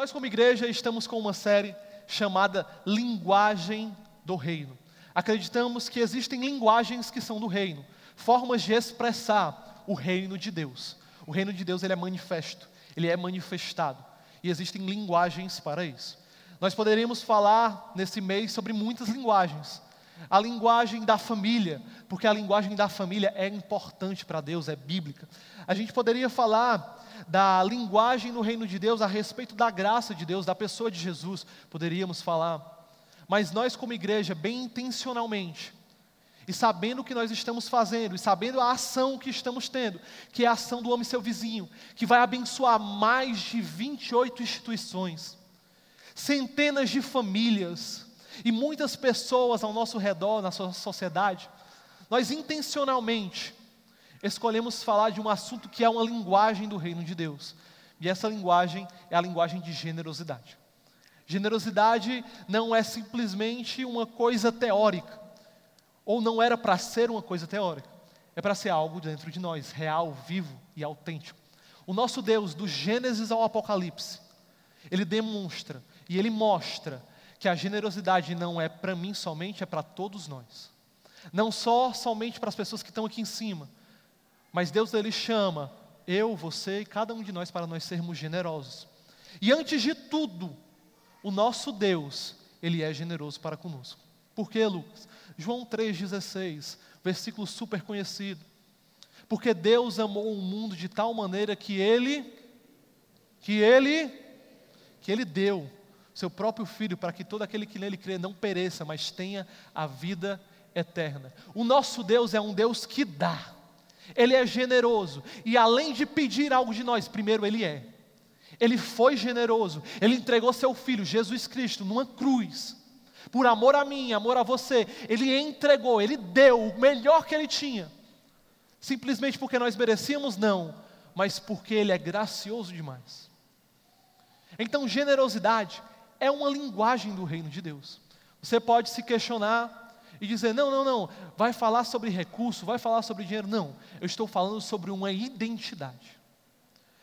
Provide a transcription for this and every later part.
Nós, como igreja, estamos com uma série chamada Linguagem do Reino. Acreditamos que existem linguagens que são do reino, formas de expressar o reino de Deus. O reino de Deus ele é manifesto, ele é manifestado, e existem linguagens para isso. Nós poderíamos falar nesse mês sobre muitas linguagens. A linguagem da família, porque a linguagem da família é importante para Deus, é bíblica. A gente poderia falar da linguagem no reino de Deus a respeito da graça de Deus, da pessoa de Jesus, poderíamos falar. Mas nós, como igreja, bem intencionalmente, e sabendo o que nós estamos fazendo, e sabendo a ação que estamos tendo, que é a ação do homem seu vizinho, que vai abençoar mais de 28 instituições, centenas de famílias e muitas pessoas ao nosso redor, na sua sociedade, nós intencionalmente escolhemos falar de um assunto que é uma linguagem do reino de Deus. E essa linguagem é a linguagem de generosidade. Generosidade não é simplesmente uma coisa teórica, ou não era para ser uma coisa teórica, é para ser algo dentro de nós, real, vivo e autêntico. O nosso Deus, do Gênesis ao Apocalipse, ele demonstra e ele mostra que a generosidade não é para mim somente, é para todos nós. Não só somente para as pessoas que estão aqui em cima, mas Deus ele chama eu, você e cada um de nós para nós sermos generosos. E antes de tudo, o nosso Deus, ele é generoso para conosco. Por quê, Lucas? João 3,16, versículo super conhecido. Porque Deus amou o mundo de tal maneira que ele, que ele, que ele deu seu próprio filho para que todo aquele que nele crê não pereça, mas tenha a vida eterna. O nosso Deus é um Deus que dá. Ele é generoso. E além de pedir algo de nós, primeiro Ele é. Ele foi generoso. Ele entregou seu Filho, Jesus Cristo, numa cruz. Por amor a mim, amor a você. Ele entregou, Ele deu o melhor que Ele tinha. Simplesmente porque nós merecíamos? Não. Mas porque Ele é gracioso demais. Então, generosidade é uma linguagem do reino de Deus. Você pode se questionar e dizer: não, não, não, vai falar sobre recurso, vai falar sobre dinheiro. Não, eu estou falando sobre uma identidade.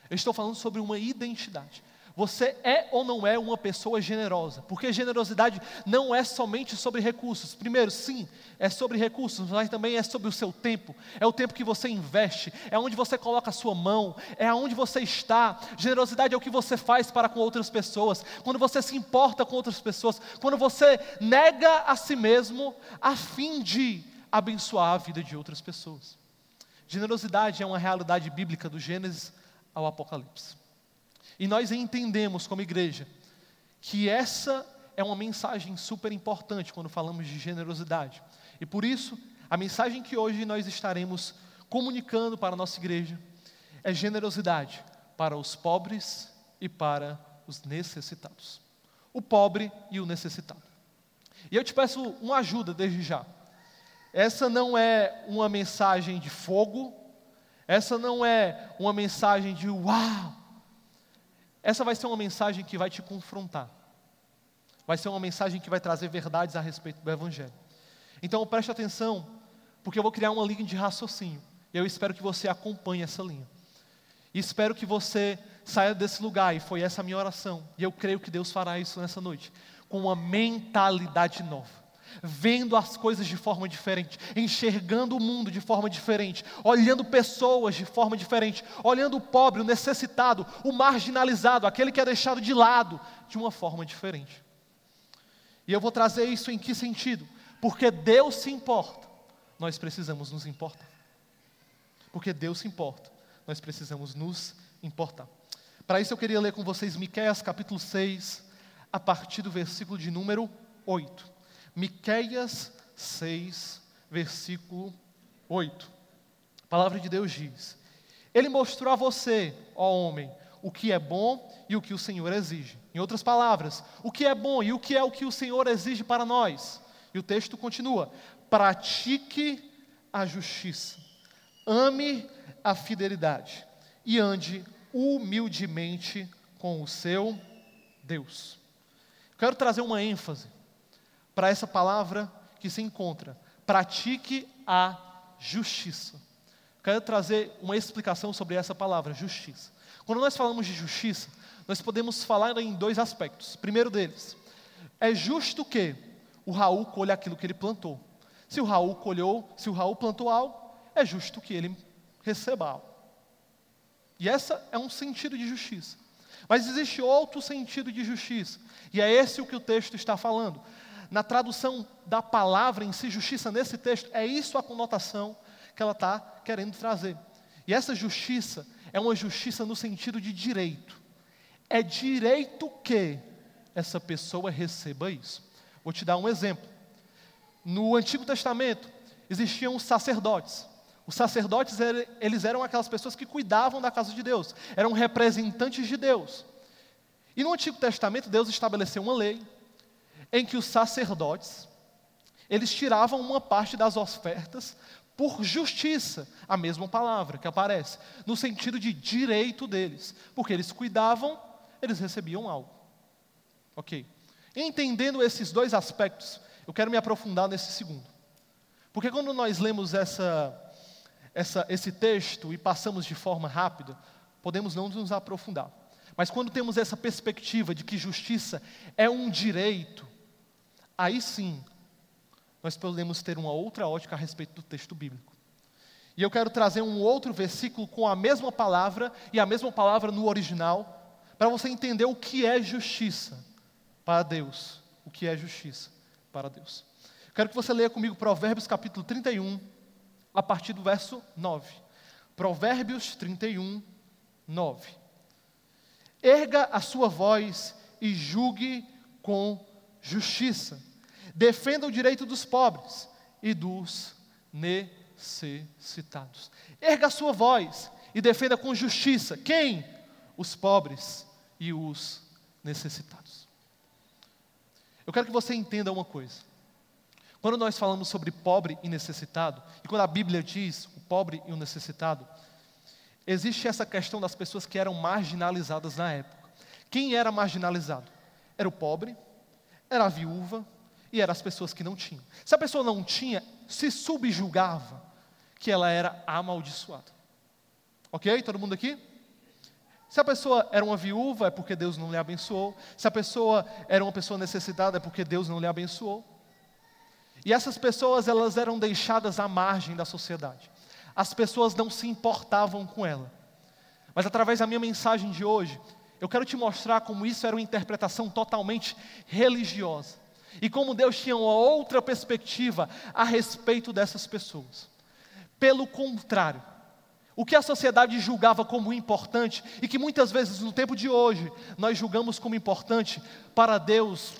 Eu estou falando sobre uma identidade. Você é ou não é uma pessoa generosa? Porque generosidade não é somente sobre recursos. Primeiro, sim, é sobre recursos, mas também é sobre o seu tempo. É o tempo que você investe, é onde você coloca a sua mão, é aonde você está. Generosidade é o que você faz para com outras pessoas. Quando você se importa com outras pessoas, quando você nega a si mesmo a fim de abençoar a vida de outras pessoas. Generosidade é uma realidade bíblica do Gênesis ao Apocalipse. E nós entendemos como igreja que essa é uma mensagem super importante quando falamos de generosidade. E por isso, a mensagem que hoje nós estaremos comunicando para a nossa igreja é generosidade para os pobres e para os necessitados. O pobre e o necessitado. E eu te peço uma ajuda desde já. Essa não é uma mensagem de fogo, essa não é uma mensagem de uau, essa vai ser uma mensagem que vai te confrontar. Vai ser uma mensagem que vai trazer verdades a respeito do Evangelho. Então preste atenção, porque eu vou criar uma linha de raciocínio. E eu espero que você acompanhe essa linha. E espero que você saia desse lugar, e foi essa a minha oração. E eu creio que Deus fará isso nessa noite, com uma mentalidade nova vendo as coisas de forma diferente, enxergando o mundo de forma diferente, olhando pessoas de forma diferente, olhando o pobre, o necessitado, o marginalizado, aquele que é deixado de lado, de uma forma diferente. E eu vou trazer isso em que sentido? Porque Deus se importa, nós precisamos nos importar. Porque Deus se importa, nós precisamos nos importar. Para isso eu queria ler com vocês Miqueias capítulo 6, a partir do versículo de número 8. Miqueias 6, versículo 8. A palavra de Deus diz: Ele mostrou a você, ó homem, o que é bom e o que o Senhor exige. Em outras palavras, o que é bom e o que é o que o Senhor exige para nós. E o texto continua: pratique a justiça, ame a fidelidade e ande humildemente com o seu Deus. Quero trazer uma ênfase para essa palavra que se encontra: pratique a justiça. Quero trazer uma explicação sobre essa palavra, justiça. Quando nós falamos de justiça, nós podemos falar em dois aspectos. Primeiro deles, é justo que o Raul colha aquilo que ele plantou. Se o Raul colheu, se o Raul plantou algo, é justo que ele receba algo. E essa é um sentido de justiça. Mas existe outro sentido de justiça, e é esse o que o texto está falando. Na tradução da palavra em si, justiça nesse texto, é isso a conotação que ela está querendo trazer. E essa justiça é uma justiça no sentido de direito. É direito que essa pessoa receba isso. Vou te dar um exemplo. No Antigo Testamento existiam os sacerdotes. Os sacerdotes, eles eram aquelas pessoas que cuidavam da casa de Deus, eram representantes de Deus. E no Antigo Testamento, Deus estabeleceu uma lei em que os sacerdotes, eles tiravam uma parte das ofertas por justiça, a mesma palavra que aparece, no sentido de direito deles, porque eles cuidavam, eles recebiam algo. Ok. Entendendo esses dois aspectos, eu quero me aprofundar nesse segundo. Porque quando nós lemos essa, essa, esse texto e passamos de forma rápida, podemos não nos aprofundar. Mas quando temos essa perspectiva de que justiça é um direito, aí sim nós podemos ter uma outra ótica a respeito do texto bíblico. E eu quero trazer um outro versículo com a mesma palavra e a mesma palavra no original, para você entender o que é justiça para Deus. O que é justiça para Deus. Quero que você leia comigo Provérbios capítulo 31, a partir do verso 9. Provérbios 31, 9. Erga a sua voz e julgue com justiça. Defenda o direito dos pobres e dos necessitados. Erga a sua voz e defenda com justiça. Quem? Os pobres e os necessitados. Eu quero que você entenda uma coisa. Quando nós falamos sobre pobre e necessitado, e quando a Bíblia diz o pobre e o necessitado, existe essa questão das pessoas que eram marginalizadas na época. Quem era marginalizado? Era o pobre, era a viúva e eram as pessoas que não tinham. Se a pessoa não tinha, se subjugava que ela era amaldiçoada. Ok? Todo mundo aqui? Se a pessoa era uma viúva, é porque Deus não lhe abençoou. Se a pessoa era uma pessoa necessitada, é porque Deus não lhe abençoou. E essas pessoas, elas eram deixadas à margem da sociedade. As pessoas não se importavam com ela. Mas através da minha mensagem de hoje, eu quero te mostrar como isso era uma interpretação totalmente religiosa. E como Deus tinha uma outra perspectiva a respeito dessas pessoas. Pelo contrário, o que a sociedade julgava como importante e que muitas vezes no tempo de hoje nós julgamos como importante, para Deus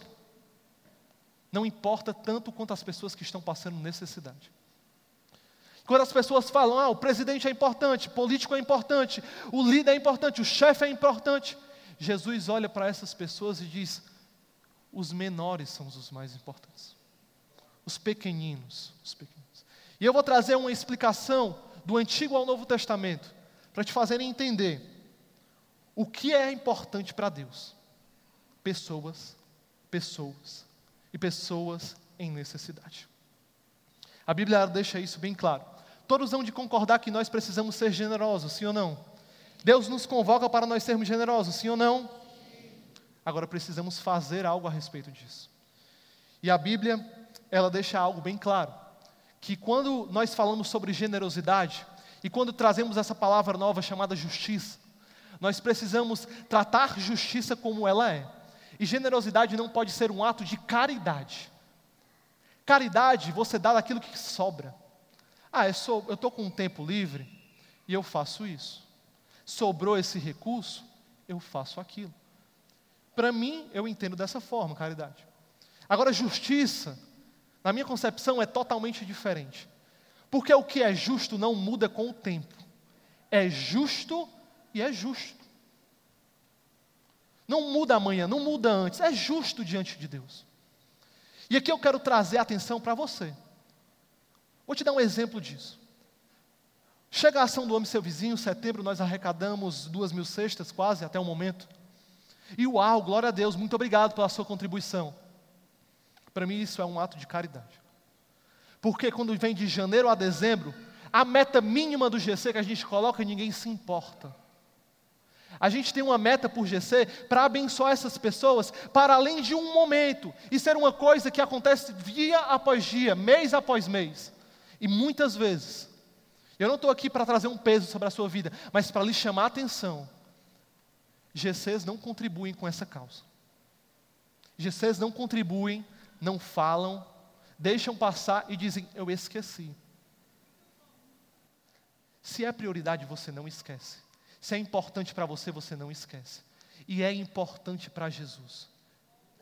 não importa tanto quanto as pessoas que estão passando necessidade. Quando as pessoas falam, ah, o presidente é importante, o político é importante, o líder é importante, o chefe é importante, Jesus olha para essas pessoas e diz: os menores são os mais importantes, os pequeninos, os pequeninos. E eu vou trazer uma explicação do Antigo ao Novo Testamento, para te fazerem entender o que é importante para Deus. Pessoas, pessoas e pessoas em necessidade. A Bíblia deixa isso bem claro. Todos vão de concordar que nós precisamos ser generosos, sim ou não? Deus nos convoca para nós sermos generosos, sim ou não? Agora precisamos fazer algo a respeito disso. E a Bíblia, ela deixa algo bem claro que quando nós falamos sobre generosidade e quando trazemos essa palavra nova chamada justiça, nós precisamos tratar justiça como ela é. E generosidade não pode ser um ato de caridade. Caridade, você dá daquilo que sobra. Ah, eu estou com um tempo livre e eu faço isso. Sobrou esse recurso, eu faço aquilo. Para mim, eu entendo dessa forma, caridade. Agora, justiça na minha concepção, é totalmente diferente. Porque o que é justo não muda com o tempo. É justo e é justo. Não muda amanhã, não muda antes, é justo diante de Deus. E aqui eu quero trazer a atenção para você. Vou te dar um exemplo disso. Chega a ação do Homem Seu Vizinho, em setembro nós arrecadamos duas mil cestas, quase, até o momento. E uau, glória a Deus, muito obrigado pela sua contribuição. Para mim, isso é um ato de caridade. Porque quando vem de janeiro a dezembro, a meta mínima do GC que a gente coloca, ninguém se importa. A gente tem uma meta por GC para abençoar essas pessoas para além de um momento e ser uma coisa que acontece dia após dia, mês após mês. E muitas vezes, eu não estou aqui para trazer um peso sobre a sua vida, mas para lhe chamar a atenção. GCs não contribuem com essa causa. GCs não contribuem, não falam, deixam passar e dizem: Eu esqueci. Se é prioridade, você não esquece. Se é importante para você, você não esquece. E é importante para Jesus.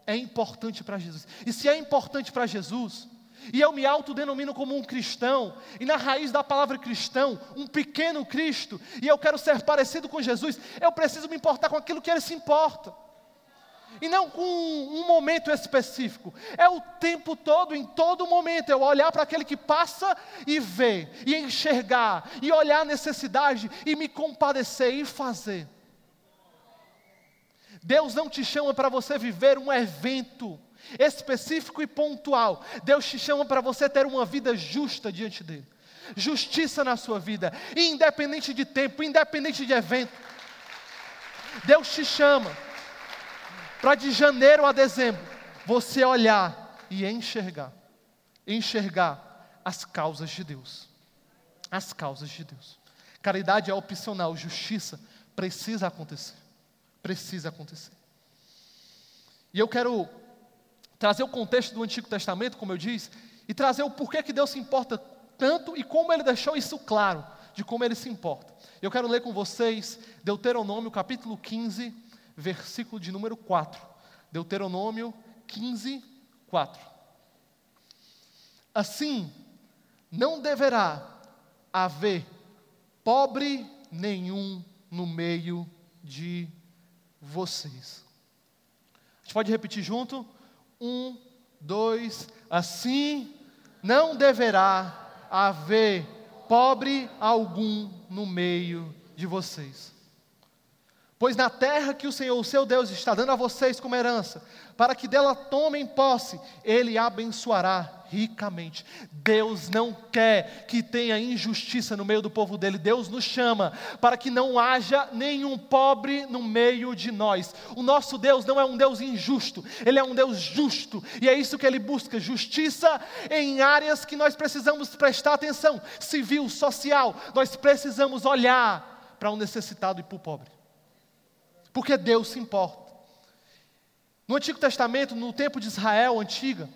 É importante para Jesus. E se é importante para Jesus, e eu me autodenomino como um cristão, e na raiz da palavra cristão, um pequeno Cristo, e eu quero ser parecido com Jesus, eu preciso me importar com aquilo que ele se importa. E não com um momento específico, é o tempo todo, em todo momento, eu olhar para aquele que passa e ver, e enxergar, e olhar a necessidade, e me compadecer e fazer. Deus não te chama para você viver um evento, específico e pontual. Deus te chama para você ter uma vida justa diante dele. Justiça na sua vida, independente de tempo, independente de evento. Deus te chama para de janeiro a dezembro você olhar e enxergar, enxergar as causas de Deus. As causas de Deus. Caridade é opcional, justiça precisa acontecer. Precisa acontecer. E eu quero trazer o contexto do Antigo Testamento, como eu disse, e trazer o porquê que Deus se importa tanto e como ele deixou isso claro, de como ele se importa. Eu quero ler com vocês Deuteronômio capítulo 15, versículo de número 4. Deuteronômio 15, 4. Assim, não deverá haver pobre nenhum no meio de vocês. A gente pode repetir junto? Um, dois, assim não deverá haver pobre algum no meio de vocês. Pois na terra que o Senhor, o seu Deus, está dando a vocês como herança, para que dela tomem posse, Ele abençoará ricamente. Deus não quer que tenha injustiça no meio do povo dele. Deus nos chama para que não haja nenhum pobre no meio de nós. O nosso Deus não é um Deus injusto, Ele é um Deus justo, e é isso que Ele busca: justiça em áreas que nós precisamos prestar atenção, civil, social. Nós precisamos olhar para o um necessitado e para o pobre porque Deus se importa. No Antigo Testamento, no tempo de Israel antiga,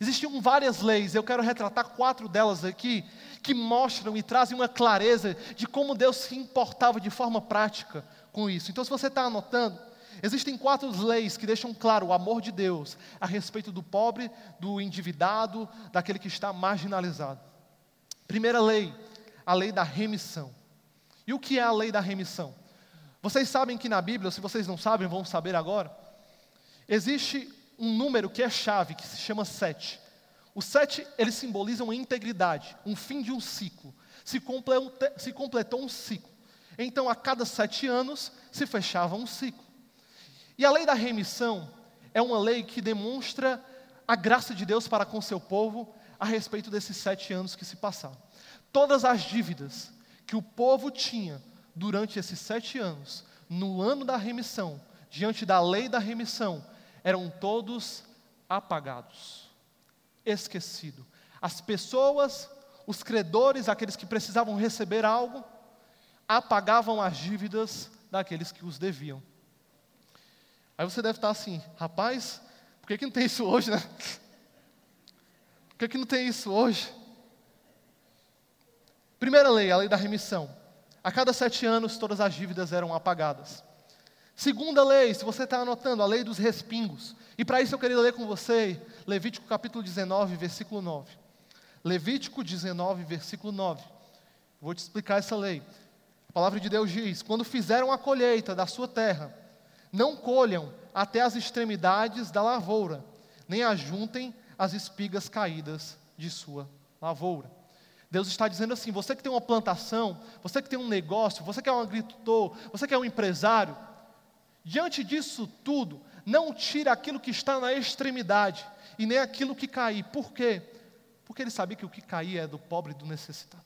existiam várias leis, eu quero retratar quatro delas aqui, que mostram e trazem uma clareza de como Deus se importava de forma prática com isso. Então, se você está anotando, existem quatro leis que deixam claro o amor de Deus a respeito do pobre, do endividado, daquele que está marginalizado. Primeira lei, a lei da remissão. E o que é a lei da remissão? Vocês sabem que na Bíblia, se vocês não sabem, vão saber agora. Existe um número que é chave, que se chama sete. O sete, ele simboliza uma integridade, um fim de um ciclo. Se, se completou um ciclo. Então, a cada sete anos, se fechava um ciclo. E a lei da remissão é uma lei que demonstra a graça de Deus para com seu povo a respeito desses sete anos que se passaram. Todas as dívidas que o povo tinha durante esses sete anos, no ano da remissão, diante da lei da remissão, eram todos apagados, esquecidos. As pessoas, os credores, aqueles que precisavam receber algo, apagavam as dívidas daqueles que os deviam. Aí você deve estar assim, rapaz, por que, que não tem isso hoje, né? Por que, que não tem isso hoje? Primeira lei, a lei da remissão. A cada sete anos, todas as dívidas eram apagadas. Segunda lei, se você está anotando, a lei dos respingos. E para isso eu queria ler com você Levítico capítulo 19, versículo 9. Levítico 19, versículo 9. Vou te explicar essa lei. A palavra de Deus diz: Quando fizeram a colheita da sua terra, não colham até as extremidades da lavoura, nem ajuntem as espigas caídas de sua lavoura. Deus está dizendo assim: você que tem uma plantação, você que tem um negócio, você que é um agricultor, você que é um empresário, diante disso tudo, não tira aquilo que está na extremidade e nem aquilo que cair. Por quê? Porque ele sabia que o que caía é do pobre e do necessitado.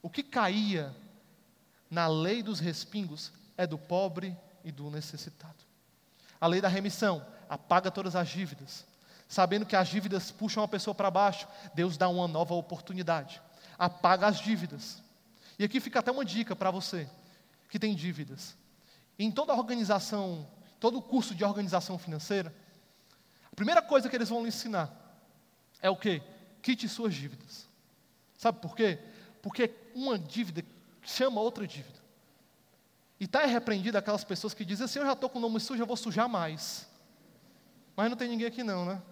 O que caía na lei dos respingos é do pobre e do necessitado. A lei da remissão apaga todas as dívidas. Sabendo que as dívidas puxam a pessoa para baixo, Deus dá uma nova oportunidade. Apaga as dívidas. E aqui fica até uma dica para você que tem dívidas. Em toda organização, todo curso de organização financeira, a primeira coisa que eles vão lhe ensinar é o quê? Quite suas dívidas. Sabe por quê? Porque uma dívida chama outra dívida. E está repreendido aquelas pessoas que dizem assim: eu já estou com o nome sujo, eu vou sujar mais. Mas não tem ninguém aqui não, né?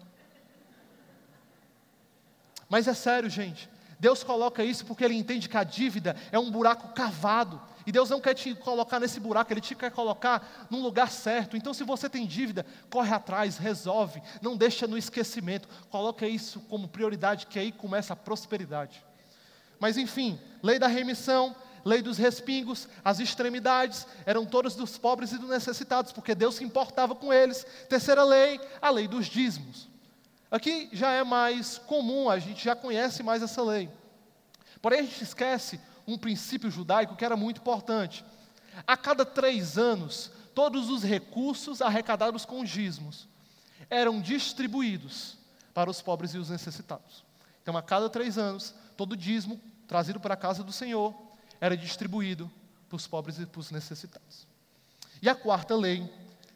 Mas é sério, gente. Deus coloca isso porque Ele entende que a dívida é um buraco cavado. E Deus não quer te colocar nesse buraco, Ele te quer colocar num lugar certo. Então, se você tem dívida, corre atrás, resolve, não deixa no esquecimento. Coloca isso como prioridade, que aí começa a prosperidade. Mas enfim, lei da remissão, lei dos respingos, as extremidades, eram todas dos pobres e dos necessitados, porque Deus se importava com eles. Terceira lei, a lei dos dízimos. Aqui já é mais comum, a gente já conhece mais essa lei. Porém, a gente esquece um princípio judaico que era muito importante. A cada três anos, todos os recursos arrecadados com dízimos eram distribuídos para os pobres e os necessitados. Então, a cada três anos, todo dízimo trazido para a casa do Senhor era distribuído para os pobres e para os necessitados. E a quarta lei,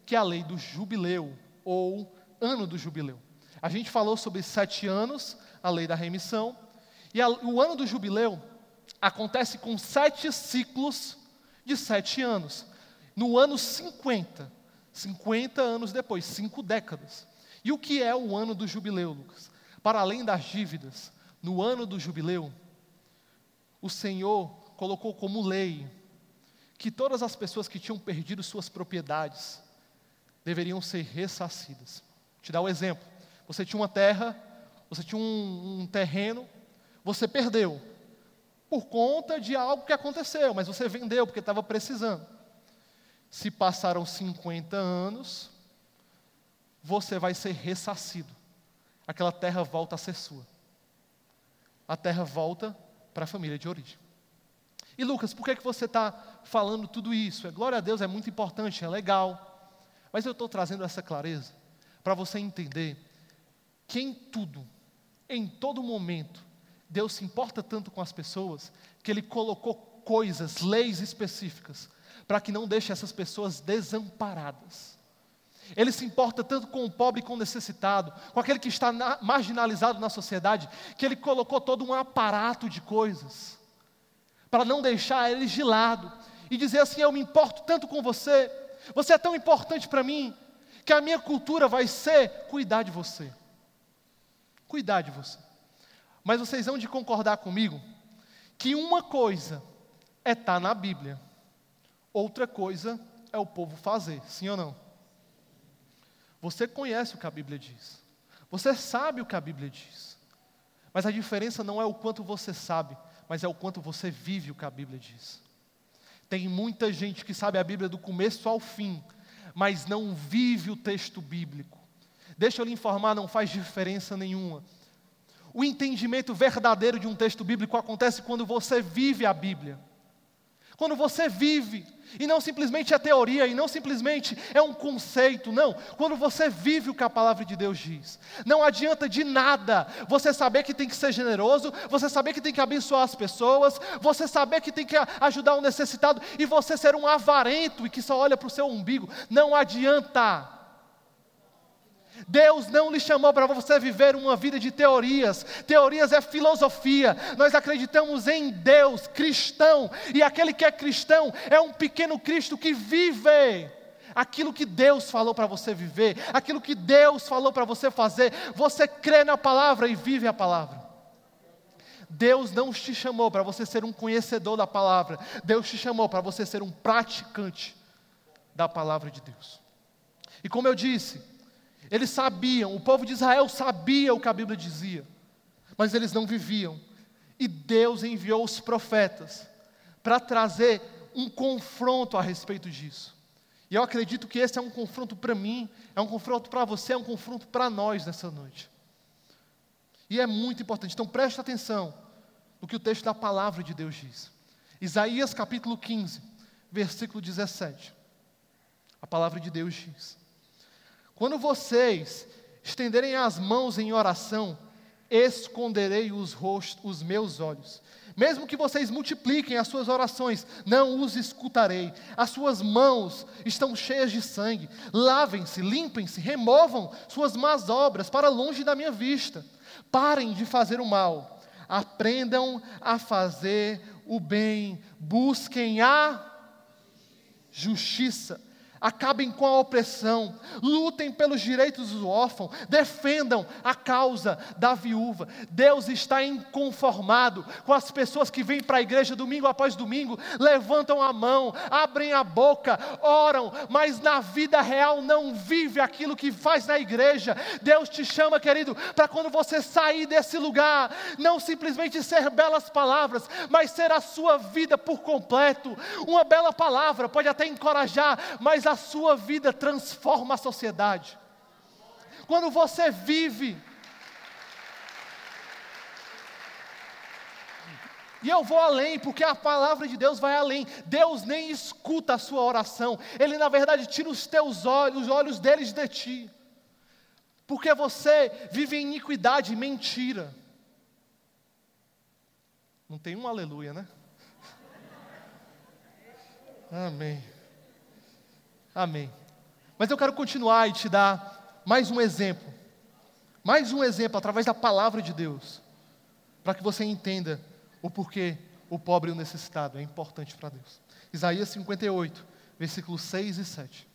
que é a lei do jubileu, ou ano do jubileu. A gente falou sobre sete anos, a lei da remissão, e a, o ano do jubileu acontece com sete ciclos de sete anos. No ano 50, 50 anos depois, cinco décadas. E o que é o ano do jubileu, Lucas? Para além das dívidas, no ano do jubileu, o Senhor colocou como lei que todas as pessoas que tinham perdido suas propriedades deveriam ser ressarcidas. Te dar um exemplo. Você tinha uma terra, você tinha um, um terreno, você perdeu por conta de algo que aconteceu, mas você vendeu porque estava precisando. Se passaram 50 anos, você vai ser ressarcido. Aquela terra volta a ser sua. A terra volta para a família de origem. E Lucas, por que, que você está falando tudo isso? É, glória a Deus, é muito importante, é legal. Mas eu estou trazendo essa clareza para você entender que em tudo, em todo momento, Deus se importa tanto com as pessoas que Ele colocou coisas, leis específicas, para que não deixe essas pessoas desamparadas. Ele se importa tanto com o pobre e com o necessitado, com aquele que está na, marginalizado na sociedade, que Ele colocou todo um aparato de coisas, para não deixar eles de lado, e dizer assim: Eu me importo tanto com você, você é tão importante para mim, que a minha cultura vai ser cuidar de você cuidar de você. Mas vocês vão de concordar comigo que uma coisa é estar tá na Bíblia, outra coisa é o povo fazer, sim ou não? Você conhece o que a Bíblia diz, você sabe o que a Bíblia diz, mas a diferença não é o quanto você sabe, mas é o quanto você vive o que a Bíblia diz. Tem muita gente que sabe a Bíblia do começo ao fim, mas não vive o texto bíblico. Deixa eu lhe informar, não faz diferença nenhuma. O entendimento verdadeiro de um texto bíblico acontece quando você vive a Bíblia. Quando você vive, e não simplesmente é teoria, e não simplesmente é um conceito, não. Quando você vive o que a palavra de Deus diz. Não adianta de nada você saber que tem que ser generoso, você saber que tem que abençoar as pessoas, você saber que tem que ajudar o necessitado, e você ser um avarento e que só olha para o seu umbigo. Não adianta. Deus não lhe chamou para você viver uma vida de teorias. Teorias é filosofia. Nós acreditamos em Deus, cristão, e aquele que é cristão é um pequeno Cristo que vive aquilo que Deus falou para você viver, aquilo que Deus falou para você fazer. Você crê na palavra e vive a palavra. Deus não te chamou para você ser um conhecedor da palavra, Deus te chamou para você ser um praticante da palavra de Deus. E como eu disse, eles sabiam, o povo de Israel sabia o que a Bíblia dizia, mas eles não viviam. E Deus enviou os profetas para trazer um confronto a respeito disso. E eu acredito que esse é um confronto para mim, é um confronto para você, é um confronto para nós nessa noite. E é muito importante. Então preste atenção no que o texto da palavra de Deus diz. Isaías capítulo 15, versículo 17. A palavra de Deus diz: Quando vocês estenderem as mãos em oração, esconderei os, rostos, os meus olhos. Mesmo que vocês multipliquem as suas orações, não os escutarei. As suas mãos estão cheias de sangue. Lavem-se, limpem-se, removam suas más obras para longe da minha vista. Parem de fazer o mal. Aprendam a fazer o bem. Busquem a justiça acabem com a opressão, lutem pelos direitos do órfão, defendam a causa da viúva. Deus está inconformado com as pessoas que vêm para a igreja domingo após domingo, levantam a mão, abrem a boca, oram, mas na vida real não vive aquilo que faz na igreja. Deus te chama, querido, para quando você sair desse lugar, não simplesmente ser belas palavras, mas ser a sua vida por completo. Uma bela palavra pode até encorajar, mas a sua vida transforma a sociedade. Quando você vive, E eu vou além, porque a palavra de Deus vai além. Deus nem escuta a sua oração. Ele, na verdade, tira os teus olhos, os olhos deles de ti. Porque você vive em iniquidade e mentira. Não tem um aleluia, né? Amém. Amém. Mas eu quero continuar e te dar mais um exemplo. Mais um exemplo através da palavra de Deus. Para que você entenda o porquê o pobre e o necessitado é importante para Deus. Isaías 58, versículos 6 e 7.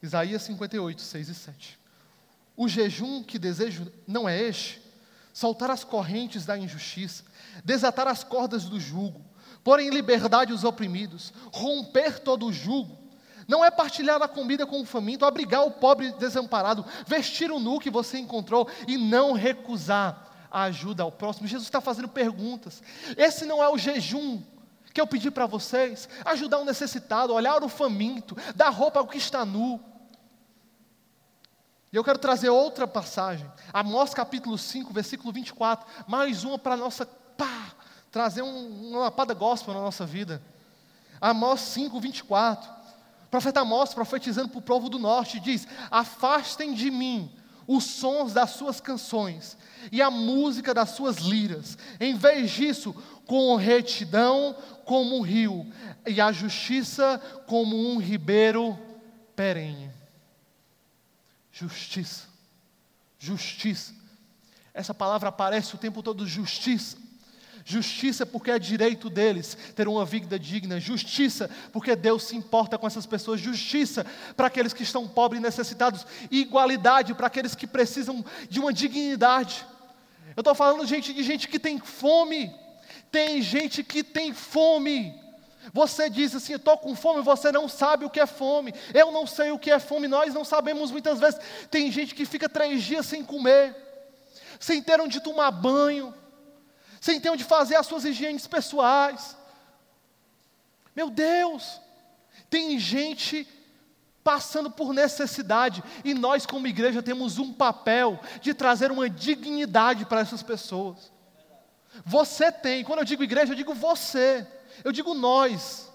Isaías 58, 6 e 7. O jejum que desejo não é este: soltar as correntes da injustiça, desatar as cordas do jugo, pôr em liberdade os oprimidos, romper todo o jugo não é partilhar a comida com o faminto, abrigar o pobre desamparado, vestir o nu que você encontrou e não recusar a ajuda ao próximo. Jesus está fazendo perguntas. Esse não é o jejum que eu pedi para vocês: ajudar o necessitado, olhar o faminto, dar roupa ao que está nu. E eu quero trazer outra passagem, Amós capítulo 5, versículo 24, mais uma para a nossa, pá, trazer um, uma lapada gospel na nossa vida. Amós 5, 24 profeta Amós, profetizando para o povo do norte, diz: Afastem de mim os sons das suas canções e a música das suas liras. Em vez disso, com retidão como um rio e a justiça como um ribeiro perene. Justiça. Justiça. Essa palavra aparece o tempo todo, justiça. Justiça porque é direito deles ter uma vida digna. Justiça porque Deus se importa com essas pessoas. Justiça para aqueles que estão pobres e necessitados. igualdade para aqueles que precisam de uma dignidade. Eu estou falando gente, de gente que tem fome. Tem gente que tem fome. Você diz assim: estou com fome, você não sabe o que é fome. Eu não sei o que é fome, nós não sabemos muitas vezes. Tem gente que fica três dias sem comer, sem ter onde tomar banho sem ter onde fazer as suas higienes pessoais. Meu Deus, tem gente passando por necessidade e nós, como igreja, temos um papel de trazer uma dignidade para essas pessoas. Você tem, quando eu digo igreja, eu digo você, eu digo nós.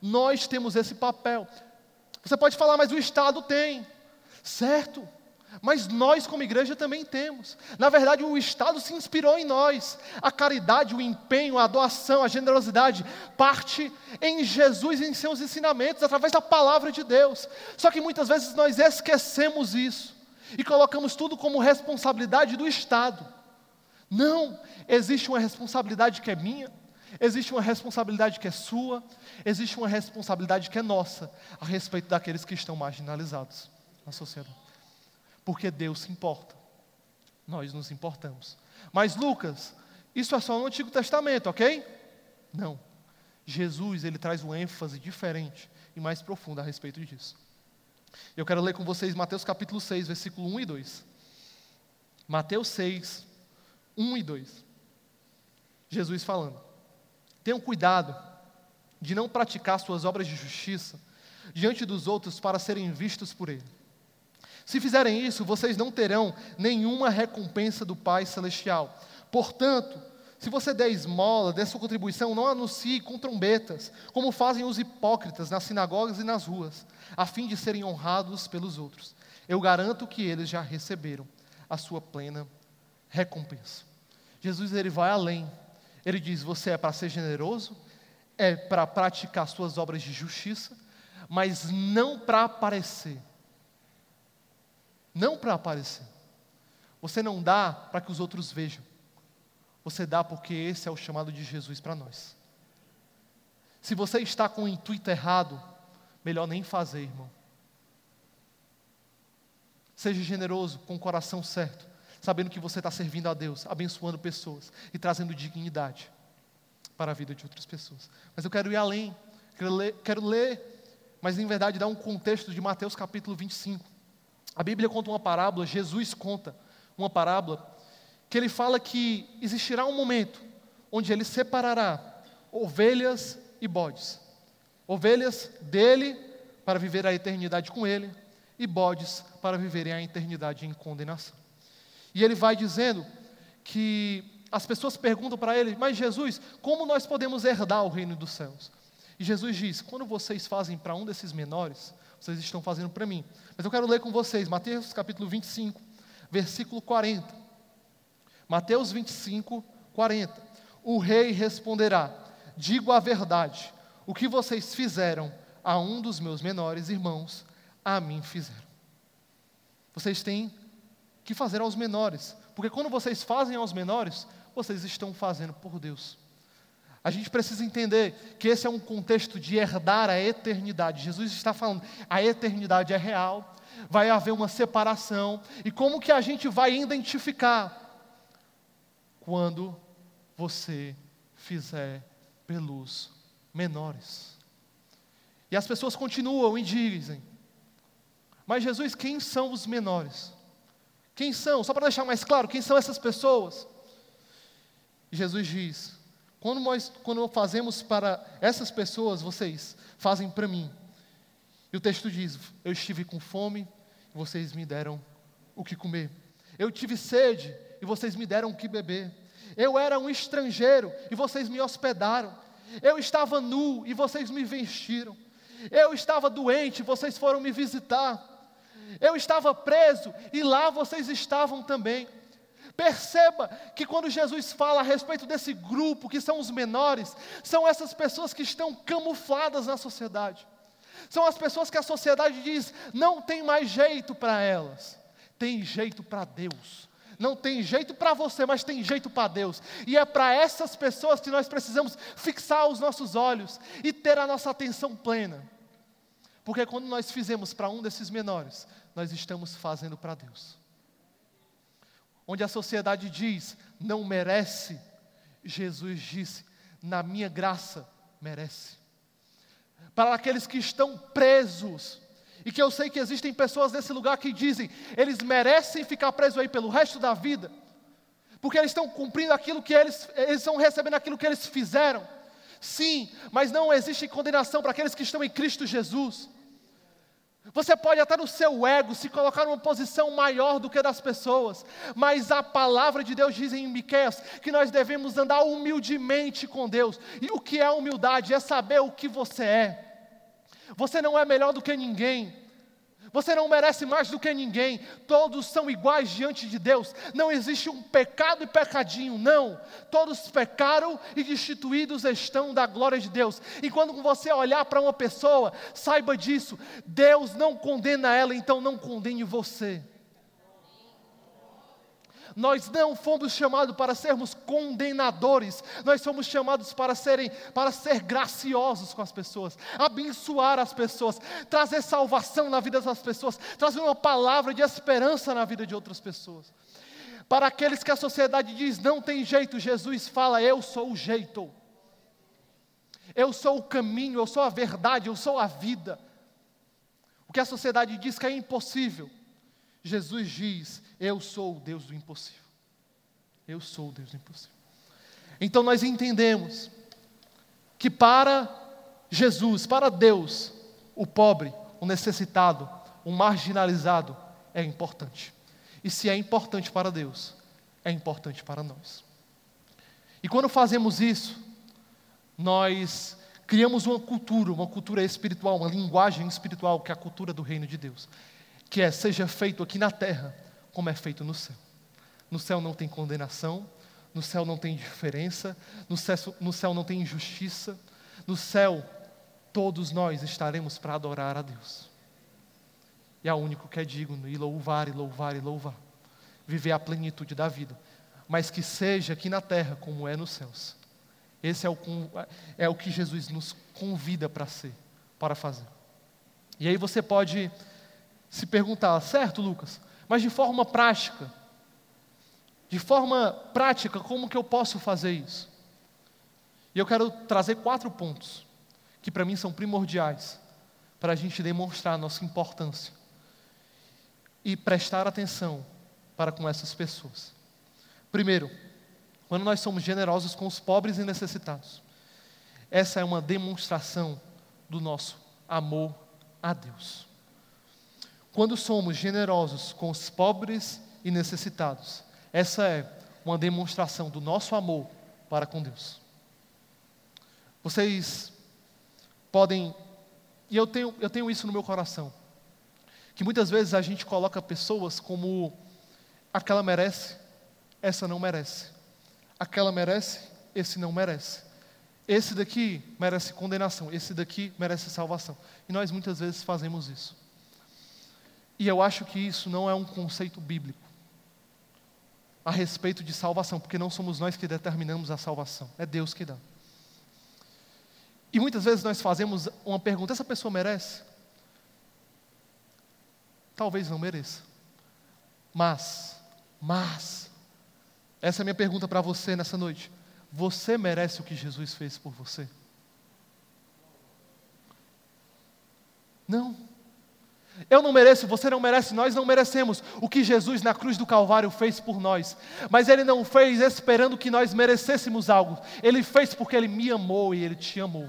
Nós temos esse papel. Você pode falar, mas o Estado tem, certo? Mas nós, como igreja, também temos. Na verdade, o Estado se inspirou em nós. A caridade, o empenho, a doação, a generosidade parte em Jesus e em seus ensinamentos, através da palavra de Deus. Só que muitas vezes nós esquecemos isso e colocamos tudo como responsabilidade do Estado. Não, existe uma responsabilidade que é minha, existe uma responsabilidade que é sua, existe uma responsabilidade que é nossa a respeito daqueles que estão marginalizados na sociedade porque Deus se importa. Nós nos importamos. Mas Lucas, isso é só no Antigo Testamento, ok? Não. Jesus, ele traz um ênfase diferente e mais profundo a respeito disso. Eu quero ler com vocês Mateus capítulo 6, versículo 1 e 2. Mateus 6, 1 e 2. Jesus falando: Tenham cuidado de não praticar suas obras de justiça diante dos outros para serem vistos por ele. Se fizerem isso, vocês não terão nenhuma recompensa do Pai Celestial. Portanto, se você der esmola, der sua contribuição, não anuncie com trombetas, como fazem os hipócritas nas sinagogas e nas ruas, a fim de serem honrados pelos outros. Eu garanto que eles já receberam a sua plena recompensa. Jesus ele vai além. Ele diz: você é para ser generoso, é para praticar suas obras de justiça, mas não para aparecer. Não para aparecer. Você não dá para que os outros vejam. Você dá porque esse é o chamado de Jesus para nós. Se você está com o intuito errado, melhor nem fazer, irmão. Seja generoso com o coração certo, sabendo que você está servindo a Deus, abençoando pessoas e trazendo dignidade para a vida de outras pessoas. Mas eu quero ir além, quero ler, quero ler mas em verdade dar um contexto de Mateus capítulo 25. A Bíblia conta uma parábola, Jesus conta uma parábola que ele fala que existirá um momento onde ele separará ovelhas e bodes. Ovelhas dele para viver a eternidade com ele e bodes para viverem a eternidade em condenação. E ele vai dizendo que as pessoas perguntam para ele: "Mas Jesus, como nós podemos herdar o reino dos céus?" E Jesus diz: "Quando vocês fazem para um desses menores, vocês estão fazendo para mim." Mas eu quero ler com vocês Mateus capítulo 25, versículo 40. Mateus 25, 40. O rei responderá: Digo a verdade, o que vocês fizeram a um dos meus menores irmãos, a mim fizeram. Vocês têm que fazer aos menores, porque quando vocês fazem aos menores, vocês estão fazendo por Deus. A gente precisa entender que esse é um contexto de herdar a eternidade. Jesus está falando, a eternidade é real, vai haver uma separação, e como que a gente vai identificar quando você fizer pelos menores. E as pessoas continuam e dizem: Mas Jesus, quem são os menores? Quem são? Só para deixar mais claro, quem são essas pessoas? Jesus diz: quando nós quando fazemos para essas pessoas, vocês fazem para mim. E o texto diz: Eu estive com fome e vocês me deram o que comer. Eu tive sede e vocês me deram o que beber. Eu era um estrangeiro e vocês me hospedaram. Eu estava nu e vocês me vestiram. Eu estava doente e vocês foram me visitar. Eu estava preso e lá vocês estavam também. Perceba que quando Jesus fala a respeito desse grupo, que são os menores, são essas pessoas que estão camufladas na sociedade. São as pessoas que a sociedade diz não tem mais jeito para elas, tem jeito para Deus. Não tem jeito para você, mas tem jeito para Deus. E é para essas pessoas que nós precisamos fixar os nossos olhos e ter a nossa atenção plena. Porque quando nós fizemos para um desses menores, nós estamos fazendo para Deus. Onde a sociedade diz, não merece, Jesus disse, na minha graça, merece. Para aqueles que estão presos, e que eu sei que existem pessoas nesse lugar que dizem, eles merecem ficar presos aí pelo resto da vida, porque eles estão cumprindo aquilo que eles, eles estão recebendo aquilo que eles fizeram. Sim, mas não existe condenação para aqueles que estão em Cristo Jesus. Você pode até no seu ego se colocar numa posição maior do que das pessoas, mas a palavra de Deus diz em Miqueias que nós devemos andar humildemente com Deus. E o que é humildade? É saber o que você é. Você não é melhor do que ninguém. Você não merece mais do que ninguém. Todos são iguais diante de Deus. Não existe um pecado e pecadinho, não. Todos pecaram e destituídos estão da glória de Deus. E quando você olhar para uma pessoa, saiba disso. Deus não condena ela, então não condene você. Nós não fomos chamados para sermos condenadores, nós somos chamados para serem, para ser graciosos com as pessoas, abençoar as pessoas, trazer salvação na vida das pessoas, trazer uma palavra de esperança na vida de outras pessoas. Para aqueles que a sociedade diz não tem jeito, Jesus fala: Eu sou o jeito. Eu sou o caminho, eu sou a verdade, eu sou a vida. O que a sociedade diz que é impossível, Jesus diz: Eu sou o Deus do impossível. Eu sou o Deus do impossível. Então nós entendemos que para Jesus, para Deus, o pobre, o necessitado, o marginalizado é importante. E se é importante para Deus, é importante para nós. E quando fazemos isso, nós criamos uma cultura, uma cultura espiritual, uma linguagem espiritual, que é a cultura do reino de Deus, que é seja feito aqui na terra como é feito no céu. No céu não tem condenação, no céu não tem diferença, no céu, no céu não tem injustiça, no céu todos nós estaremos para adorar a Deus. E é o único que é digno, e louvar, e louvar, e louvar. Viver a plenitude da vida, mas que seja aqui na terra como é nos céus. Esse é o, é o que Jesus nos convida para ser, para fazer. E aí você pode se perguntar, certo, Lucas, mas de forma prática, de forma prática, como que eu posso fazer isso? E eu quero trazer quatro pontos que para mim são primordiais para a gente demonstrar a nossa importância e prestar atenção para com essas pessoas. Primeiro, quando nós somos generosos com os pobres e necessitados, essa é uma demonstração do nosso amor a Deus. Quando somos generosos com os pobres e necessitados, essa é uma demonstração do nosso amor para com Deus. Vocês podem, e eu tenho, eu tenho isso no meu coração, que muitas vezes a gente coloca pessoas como aquela merece, essa não merece. Aquela merece, esse não merece. Esse daqui merece condenação, esse daqui merece salvação. E nós muitas vezes fazemos isso. E eu acho que isso não é um conceito bíblico a respeito de salvação, porque não somos nós que determinamos a salvação, é Deus que dá. E muitas vezes nós fazemos uma pergunta: essa pessoa merece? Talvez não mereça. Mas, mas, essa é a minha pergunta para você nessa noite. Você merece o que Jesus fez por você? Não. Eu não mereço, você não merece, nós não merecemos o que Jesus na cruz do Calvário fez por nós. Mas Ele não fez esperando que nós merecêssemos algo, Ele fez porque Ele me amou e Ele te amou.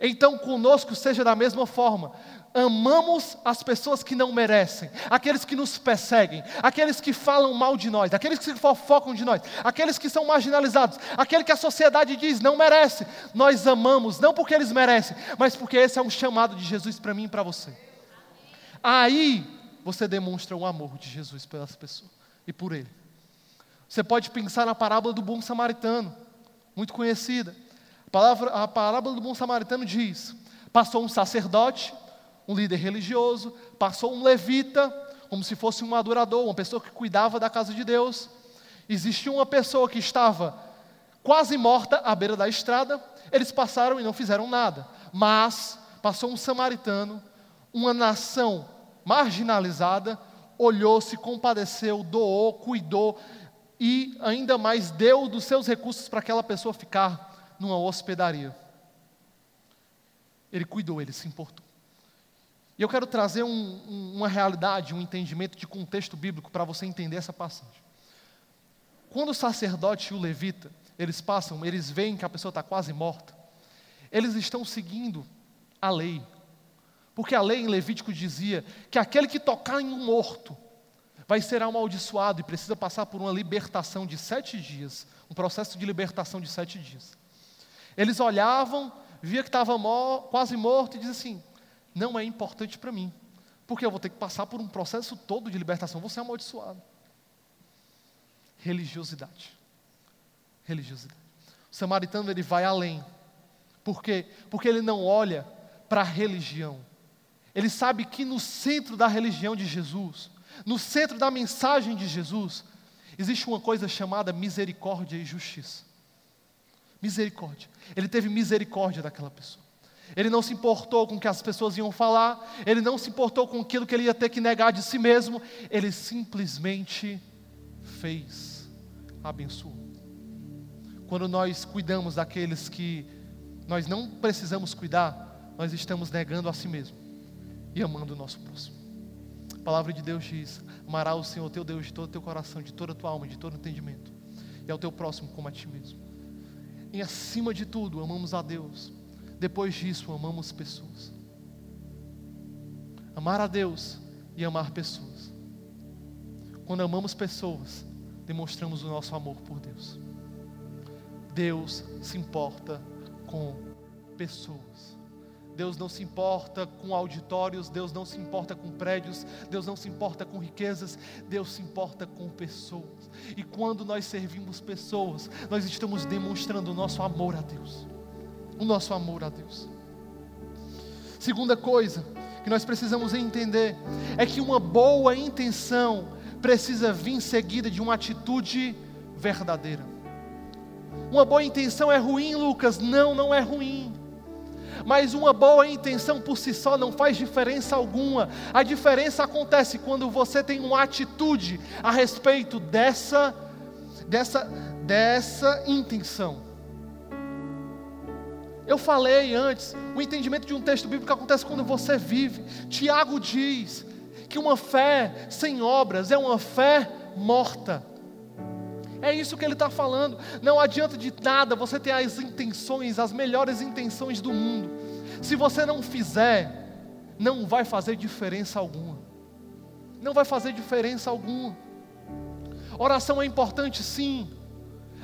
Então, conosco seja da mesma forma. Amamos as pessoas que não merecem, aqueles que nos perseguem, aqueles que falam mal de nós, aqueles que fofocam de nós, aqueles que são marginalizados, aquele que a sociedade diz não merece. Nós amamos, não porque eles merecem, mas porque esse é um chamado de Jesus para mim e para você. Aí você demonstra o amor de Jesus pelas pessoas e por ele. Você pode pensar na parábola do bom samaritano, muito conhecida. A, a parábola do bom samaritano diz: passou um sacerdote, um líder religioso, passou um levita, como se fosse um adorador, uma pessoa que cuidava da casa de Deus. Existia uma pessoa que estava quase morta à beira da estrada, eles passaram e não fizeram nada. Mas passou um samaritano, uma nação marginalizada, olhou, se compadeceu, doou, cuidou e ainda mais deu dos seus recursos para aquela pessoa ficar numa hospedaria. Ele cuidou, ele se importou. E eu quero trazer um, um, uma realidade, um entendimento de contexto bíblico para você entender essa passagem. Quando o sacerdote e o levita, eles passam, eles veem que a pessoa está quase morta, eles estão seguindo a lei. Porque a lei em Levítico dizia que aquele que tocar em um morto vai ser amaldiçoado e precisa passar por uma libertação de sete dias, um processo de libertação de sete dias. Eles olhavam, via que estava quase morto e diziam assim: não é importante para mim, porque eu vou ter que passar por um processo todo de libertação, vou ser amaldiçoado. Religiosidade. Religiosidade. O samaritano ele vai além. Por quê? Porque ele não olha para a religião. Ele sabe que no centro da religião de Jesus, no centro da mensagem de Jesus, existe uma coisa chamada misericórdia e justiça misericórdia. Ele teve misericórdia daquela pessoa. Ele não se importou com o que as pessoas iam falar, ele não se importou com aquilo que ele ia ter que negar de si mesmo, ele simplesmente fez, abençoou. Quando nós cuidamos daqueles que nós não precisamos cuidar, nós estamos negando a si mesmo e amando o nosso próximo. A palavra de Deus diz: amará o Senhor teu Deus de todo o teu coração, de toda a tua alma, de todo o entendimento, e ao teu próximo como a ti mesmo. E acima de tudo, amamos a Deus. Depois disso, amamos pessoas. Amar a Deus e amar pessoas. Quando amamos pessoas, demonstramos o nosso amor por Deus. Deus se importa com pessoas. Deus não se importa com auditórios, Deus não se importa com prédios, Deus não se importa com riquezas, Deus se importa com pessoas. E quando nós servimos pessoas, nós estamos demonstrando o nosso amor a Deus. O nosso amor a Deus. Segunda coisa que nós precisamos entender é que uma boa intenção precisa vir seguida de uma atitude verdadeira. Uma boa intenção é ruim, Lucas? Não, não é ruim. Mas uma boa intenção por si só não faz diferença alguma. A diferença acontece quando você tem uma atitude a respeito dessa dessa dessa intenção. Eu falei antes, o entendimento de um texto bíblico acontece quando você vive. Tiago diz que uma fé sem obras é uma fé morta. É isso que ele está falando. Não adianta de nada você ter as intenções, as melhores intenções do mundo. Se você não fizer, não vai fazer diferença alguma. Não vai fazer diferença alguma. Oração é importante, sim.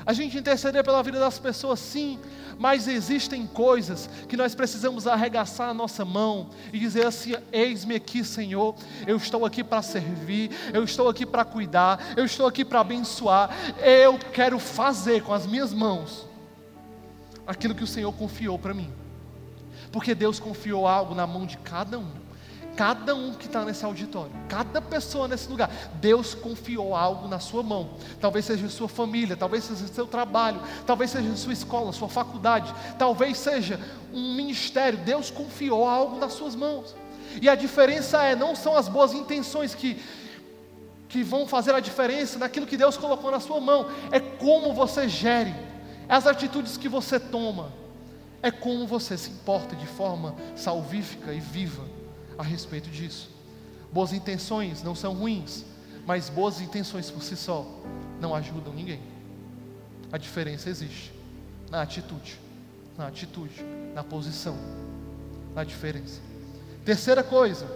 A gente interceder pela vida das pessoas, sim, mas existem coisas que nós precisamos arregaçar a nossa mão e dizer assim: Eis-me aqui, Senhor, eu estou aqui para servir, eu estou aqui para cuidar, eu estou aqui para abençoar, eu quero fazer com as minhas mãos aquilo que o Senhor confiou para mim, porque Deus confiou algo na mão de cada um. Cada um que está nesse auditório, cada pessoa nesse lugar, Deus confiou algo na sua mão. Talvez seja sua família, talvez seja seu trabalho, talvez seja sua escola, sua faculdade, talvez seja um ministério. Deus confiou algo nas suas mãos. E a diferença é, não são as boas intenções que, que vão fazer a diferença naquilo que Deus colocou na sua mão, é como você gere, as atitudes que você toma, é como você se importa de forma salvífica e viva a respeito disso. Boas intenções não são ruins, mas boas intenções por si só não ajudam ninguém. A diferença existe na atitude, na atitude, na posição, na diferença. Terceira coisa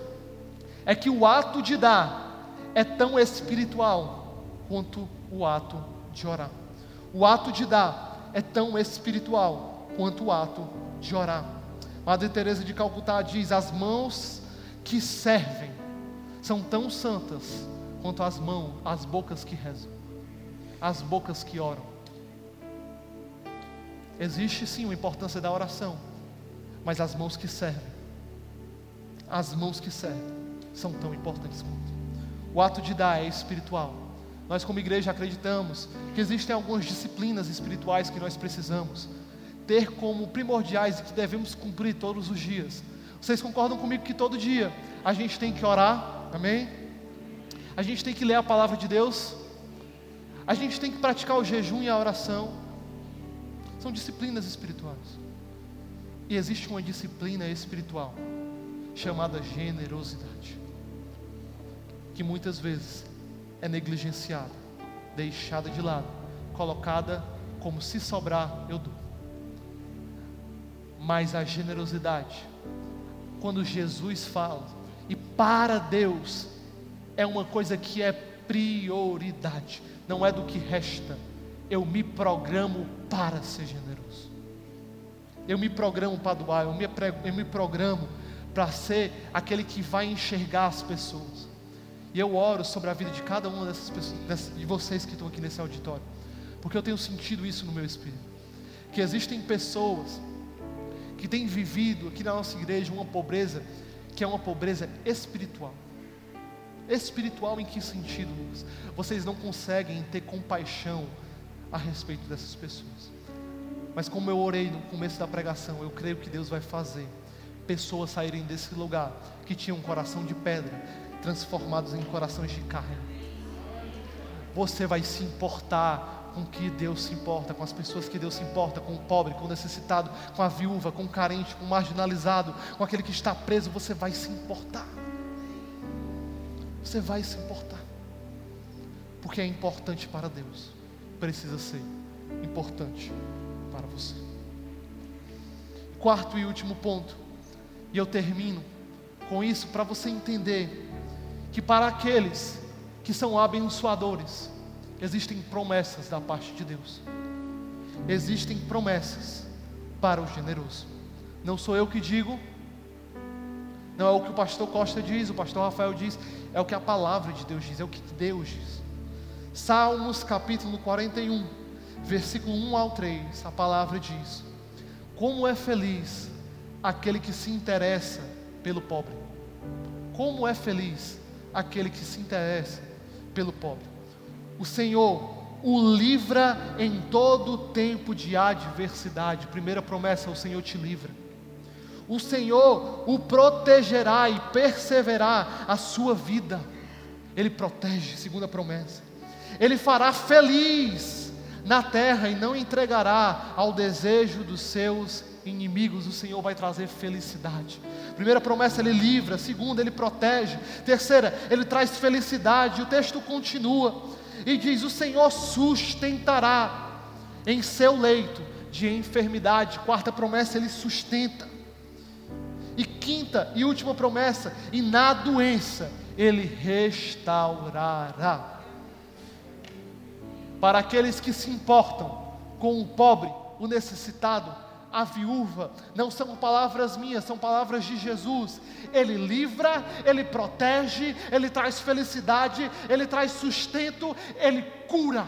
é que o ato de dar é tão espiritual quanto o ato de orar. O ato de dar é tão espiritual quanto o ato de orar. Madre Teresa de Calcutá diz: as mãos que servem são tão santas quanto as mãos, as bocas que rezam, as bocas que oram. Existe sim uma importância da oração, mas as mãos que servem, as mãos que servem, são tão importantes quanto. O ato de dar é espiritual. Nós, como igreja, acreditamos que existem algumas disciplinas espirituais que nós precisamos ter como primordiais e que devemos cumprir todos os dias vocês concordam comigo que todo dia a gente tem que orar? Amém? A gente tem que ler a palavra de Deus. A gente tem que praticar o jejum e a oração. São disciplinas espirituais. E existe uma disciplina espiritual chamada generosidade, que muitas vezes é negligenciada, deixada de lado, colocada como se sobrar eu dou. Mas a generosidade quando Jesus fala. E para Deus é uma coisa que é prioridade, não é do que resta. Eu me programo para ser generoso. Eu me programo para doar, eu me, eu me programo para ser aquele que vai enxergar as pessoas. E eu oro sobre a vida de cada uma dessas pessoas, de vocês que estão aqui nesse auditório, porque eu tenho sentido isso no meu espírito. Que existem pessoas que tem vivido aqui na nossa igreja uma pobreza que é uma pobreza espiritual. Espiritual em que sentido, Lucas? Vocês não conseguem ter compaixão a respeito dessas pessoas. Mas como eu orei no começo da pregação, eu creio que Deus vai fazer pessoas saírem desse lugar que tinham um coração de pedra, transformados em corações de carne. Você vai se importar com que Deus se importa, com as pessoas que Deus se importa, com o pobre, com o necessitado, com a viúva, com o carente, com o marginalizado, com aquele que está preso, você vai se importar. Você vai se importar. Porque é importante para Deus. Precisa ser importante para você. Quarto e último ponto. E eu termino com isso para você entender que para aqueles que são abençoadores, existem promessas da parte de Deus. existem promessas para o generoso. Não sou eu que digo, não é o que o pastor Costa diz, o pastor Rafael diz, é o que a palavra de Deus diz, é o que Deus diz. Salmos capítulo 41, versículo 1 ao 3, a palavra diz: Como é feliz aquele que se interessa pelo pobre. Como é feliz aquele que se interessa pelo pobre. O Senhor o livra em todo tempo de adversidade. Primeira promessa: o Senhor te livra. O Senhor o protegerá e perseverar a sua vida. Ele protege, segunda promessa. Ele fará feliz na terra e não entregará ao desejo dos seus inimigos. O Senhor vai trazer felicidade. Primeira promessa, ele livra. Segunda, ele protege. Terceira, ele traz felicidade. O texto continua e diz: O Senhor sustentará em seu leito de enfermidade. Quarta promessa, ele sustenta. E quinta e última promessa, e na doença ele restaurará. Para aqueles que se importam com o pobre, o necessitado, a viúva, não são palavras minhas, são palavras de Jesus. Ele livra, ele protege, ele traz felicidade, ele traz sustento, ele cura.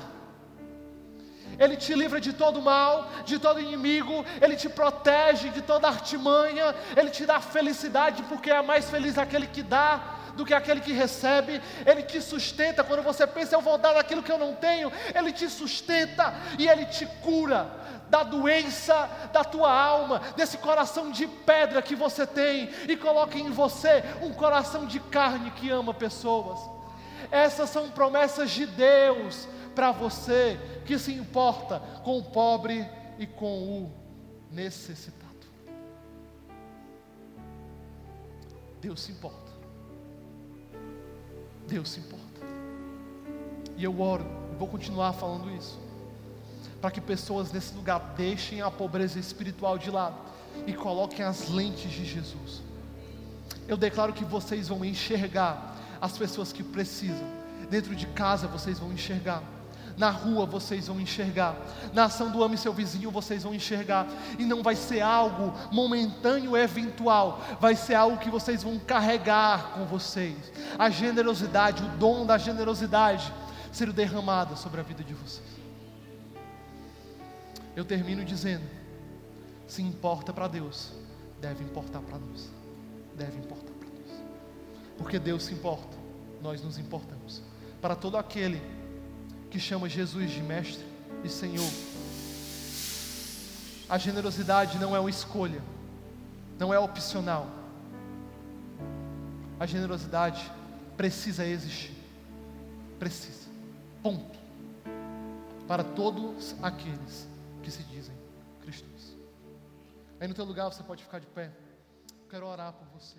Ele te livra de todo mal, de todo inimigo, Ele te protege de toda artimanha, Ele te dá felicidade, porque é mais feliz aquele que dá do que aquele que recebe, Ele te sustenta. Quando você pensa, eu vou dar daquilo que eu não tenho, Ele te sustenta e Ele te cura da doença da tua alma, desse coração de pedra que você tem, e coloque em você um coração de carne que ama pessoas. Essas são promessas de Deus para você que se importa com o pobre e com o necessitado. Deus se importa. Deus se importa. E eu oro, vou continuar falando isso para que pessoas nesse lugar deixem a pobreza espiritual de lado e coloquem as lentes de Jesus. Eu declaro que vocês vão enxergar as pessoas que precisam. Dentro de casa vocês vão enxergar. Na rua vocês vão enxergar. Na ação do ame seu vizinho vocês vão enxergar. E não vai ser algo momentâneo, eventual. Vai ser algo que vocês vão carregar com vocês. A generosidade, o dom da generosidade ser derramada sobre a vida de vocês. Eu termino dizendo: se importa para Deus, deve importar para nós. Deve importar para nós. Porque Deus se importa, nós nos importamos. Para todo aquele que chama Jesus de Mestre e Senhor, a generosidade não é uma escolha, não é opcional. A generosidade precisa existir. Precisa. Ponto. Para todos aqueles que se dizem cristãos. Aí no teu lugar você pode ficar de pé. Eu quero orar por você.